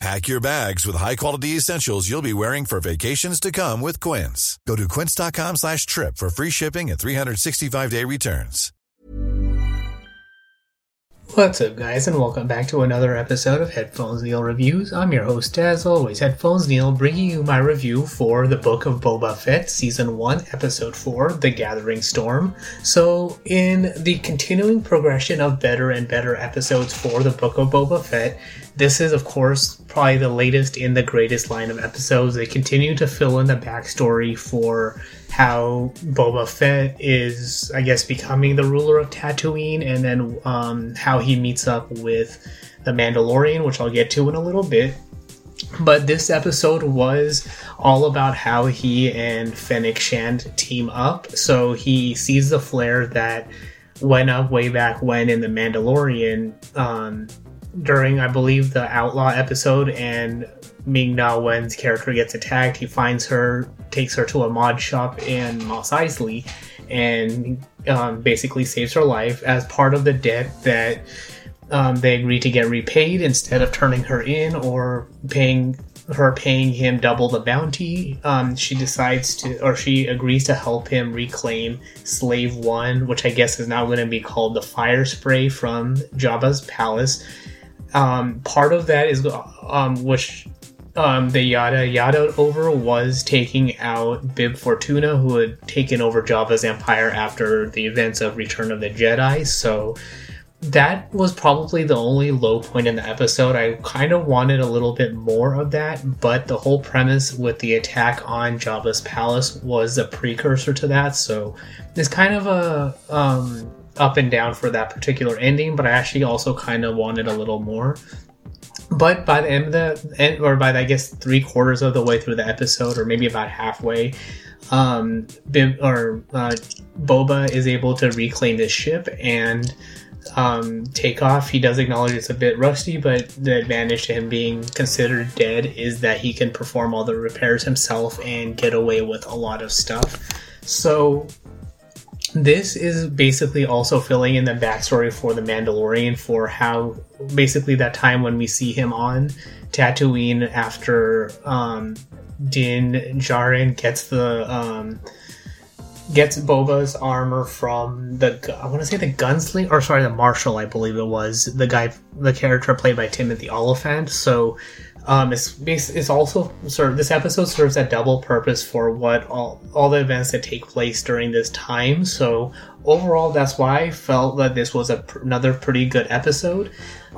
Pack your bags with high-quality essentials you'll be wearing for vacations to come with Quince. Go to quince.com slash trip for free shipping and 365-day returns. What's up, guys, and welcome back to another episode of Headphones Neil Reviews. I'm your host, as always, Headphones Neil, bringing you my review for the Book of Boba Fett, Season 1, Episode 4, The Gathering Storm. So, in the continuing progression of better and better episodes for the Book of Boba Fett, this is, of course, probably the latest in the greatest line of episodes. They continue to fill in the backstory for how Boba Fett is, I guess, becoming the ruler of Tatooine, and then um, how he meets up with the Mandalorian, which I'll get to in a little bit. But this episode was all about how he and Fennec Shand team up. So he sees the flare that went up way back when in The Mandalorian um, during, I believe, the Outlaw episode, and Ming Na Wen's character gets attacked. He finds her, takes her to a mod shop in Mos Eisley, and um, basically saves her life as part of the debt that um, they agree to get repaid instead of turning her in or paying her paying him double the bounty. Um, she decides to, or she agrees to help him reclaim Slave One, which I guess is now going to be called the Fire Spray from Jabba's palace. Um, part of that is, um, which um, the yada yada over was taking out Bib Fortuna, who had taken over Jabba's empire after the events of Return of the Jedi. So that was probably the only low point in the episode. I kind of wanted a little bit more of that, but the whole premise with the attack on Jabba's palace was a precursor to that. So it's kind of a um, up and down for that particular ending, but I actually also kind of wanted a little more. But by the end of the end, or by the, I guess three quarters of the way through the episode, or maybe about halfway, um, Bib or uh, Boba is able to reclaim his ship and um, take off. He does acknowledge it's a bit rusty, but the advantage to him being considered dead is that he can perform all the repairs himself and get away with a lot of stuff. So this is basically also filling in the backstory for the Mandalorian for how basically that time when we see him on Tatooine after um, Din Djarin gets the um, gets Boba's armor from the I want to say the gunslinger or sorry the marshal I believe it was the guy the character played by Timothy Olyphant. So um, it's it's also sort of this episode serves a double purpose for what all all the events that take place during this time. So overall, that's why I felt that this was a, another pretty good episode.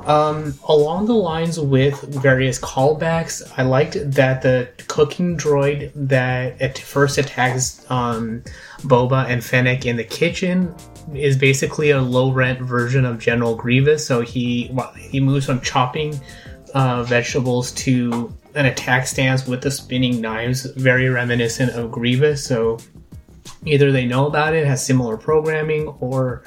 Um, along the lines with various callbacks, I liked that the cooking droid that at first attacks um, Boba and Fennec in the kitchen is basically a low rent version of General Grievous. So he he moves from chopping uh, vegetables to an attack stance with the spinning knives, very reminiscent of Grievous. So either they know about it, has similar programming, or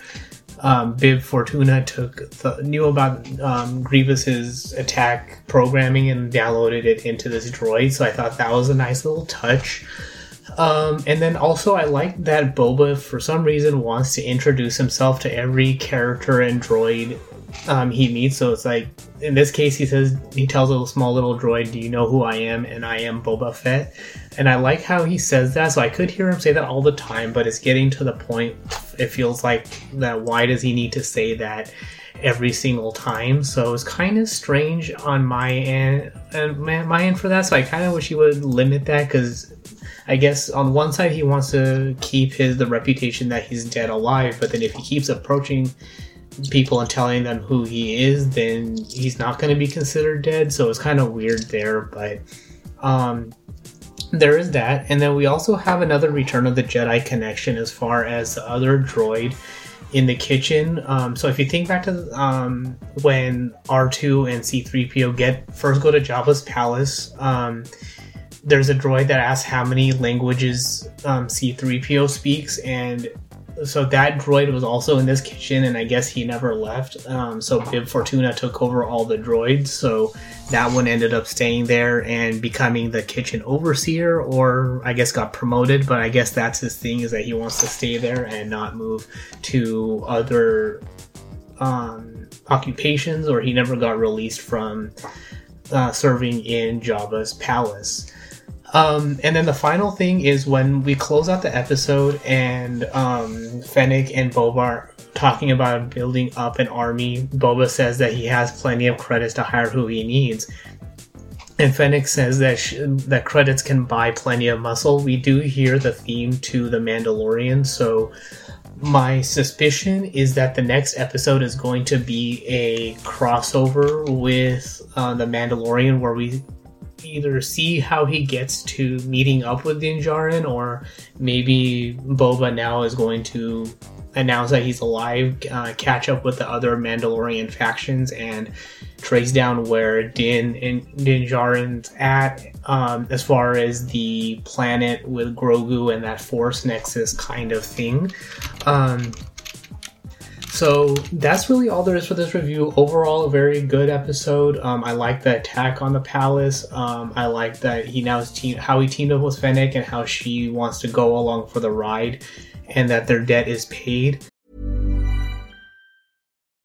um, Bib Fortuna took the, knew about um, Grievous's attack programming and downloaded it into this droid. So I thought that was a nice little touch. Um, and then also, I like that Boba, for some reason, wants to introduce himself to every character and droid um, he meets. So it's like in this case, he says he tells a small little droid, "Do you know who I am?" And I am Boba Fett. And I like how he says that. So I could hear him say that all the time, but it's getting to the point. It feels like that. Why does he need to say that? every single time. So it's kind of strange on my end, uh, my end for that. So I kind of wish he would limit that because I guess on one side he wants to keep his the reputation that he's dead alive, but then if he keeps approaching people and telling them who he is, then he's not going to be considered dead. So it's kind of weird there, but um, there is that, and then we also have another Return of the Jedi connection as far as the other droid in the kitchen. Um, so if you think back to um, when R2 and C3PO get first go to Jabba's palace, um, there's a droid that asks how many languages um, C3PO speaks, and so that droid was also in this kitchen, and I guess he never left. Um, so Bib Fortuna took over all the droids, so that one ended up staying there and becoming the kitchen overseer, or I guess got promoted. But I guess that's his thing is that he wants to stay there and not move to other um, occupations, or he never got released from uh, serving in Jabba's palace. Um, and then the final thing is when we close out the episode and um, Fennec and Boba are talking about building up an army. Boba says that he has plenty of credits to hire who he needs. And Fennec says that sh- that credits can buy plenty of muscle. We do hear the theme to the Mandalorian, so my suspicion is that the next episode is going to be a crossover with uh, the Mandalorian, where we either see how he gets to meeting up with Din Djarin, or maybe Boba now is going to announce that he's alive, uh, catch up with the other Mandalorian factions, and trace down where Din and Din Djarin's at, um, as far as the planet with Grogu and that Force Nexus kind of thing. Um, so that's really all there is for this review. Overall, a very good episode. Um, I like the attack on the palace. Um, I like that he now is te- how he teamed up with Fennec and how she wants to go along for the ride, and that their debt is paid.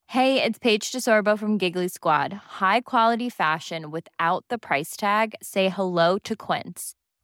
Hey, it's Paige DeSorbo from Giggly Squad. High quality fashion without the price tag. Say hello to Quince.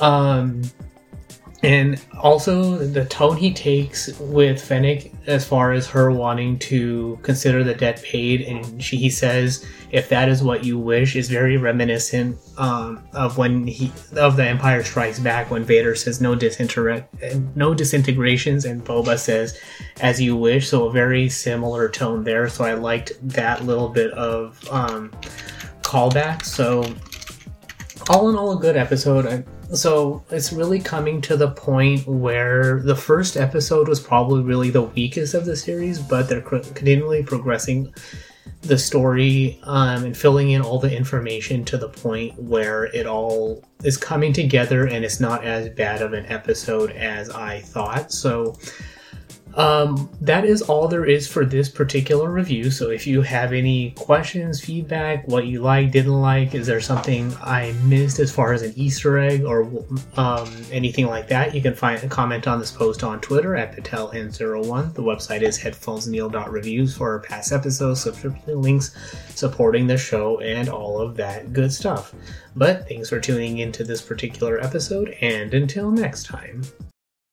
Um, and also the tone he takes with Fennec as far as her wanting to consider the debt paid, and she he says, "If that is what you wish," is very reminiscent um, of when he of the Empire Strikes Back when Vader says, "No disintegra- no disintegrations," and Boba says, "As you wish." So a very similar tone there. So I liked that little bit of um, callback. So all in all, a good episode. I, so it's really coming to the point where the first episode was probably really the weakest of the series, but they're continually progressing the story um, and filling in all the information to the point where it all is coming together and it's not as bad of an episode as I thought. So um, that is all there is for this particular review. So if you have any questions, feedback, what you like, didn't like, is there something I missed as far as an Easter egg or um, anything like that, you can find a comment on this post on Twitter at PatelN01. The website is headphonesneil.reviews for past episodes, subscription links, supporting the show, and all of that good stuff. But thanks for tuning into this particular episode, and until next time.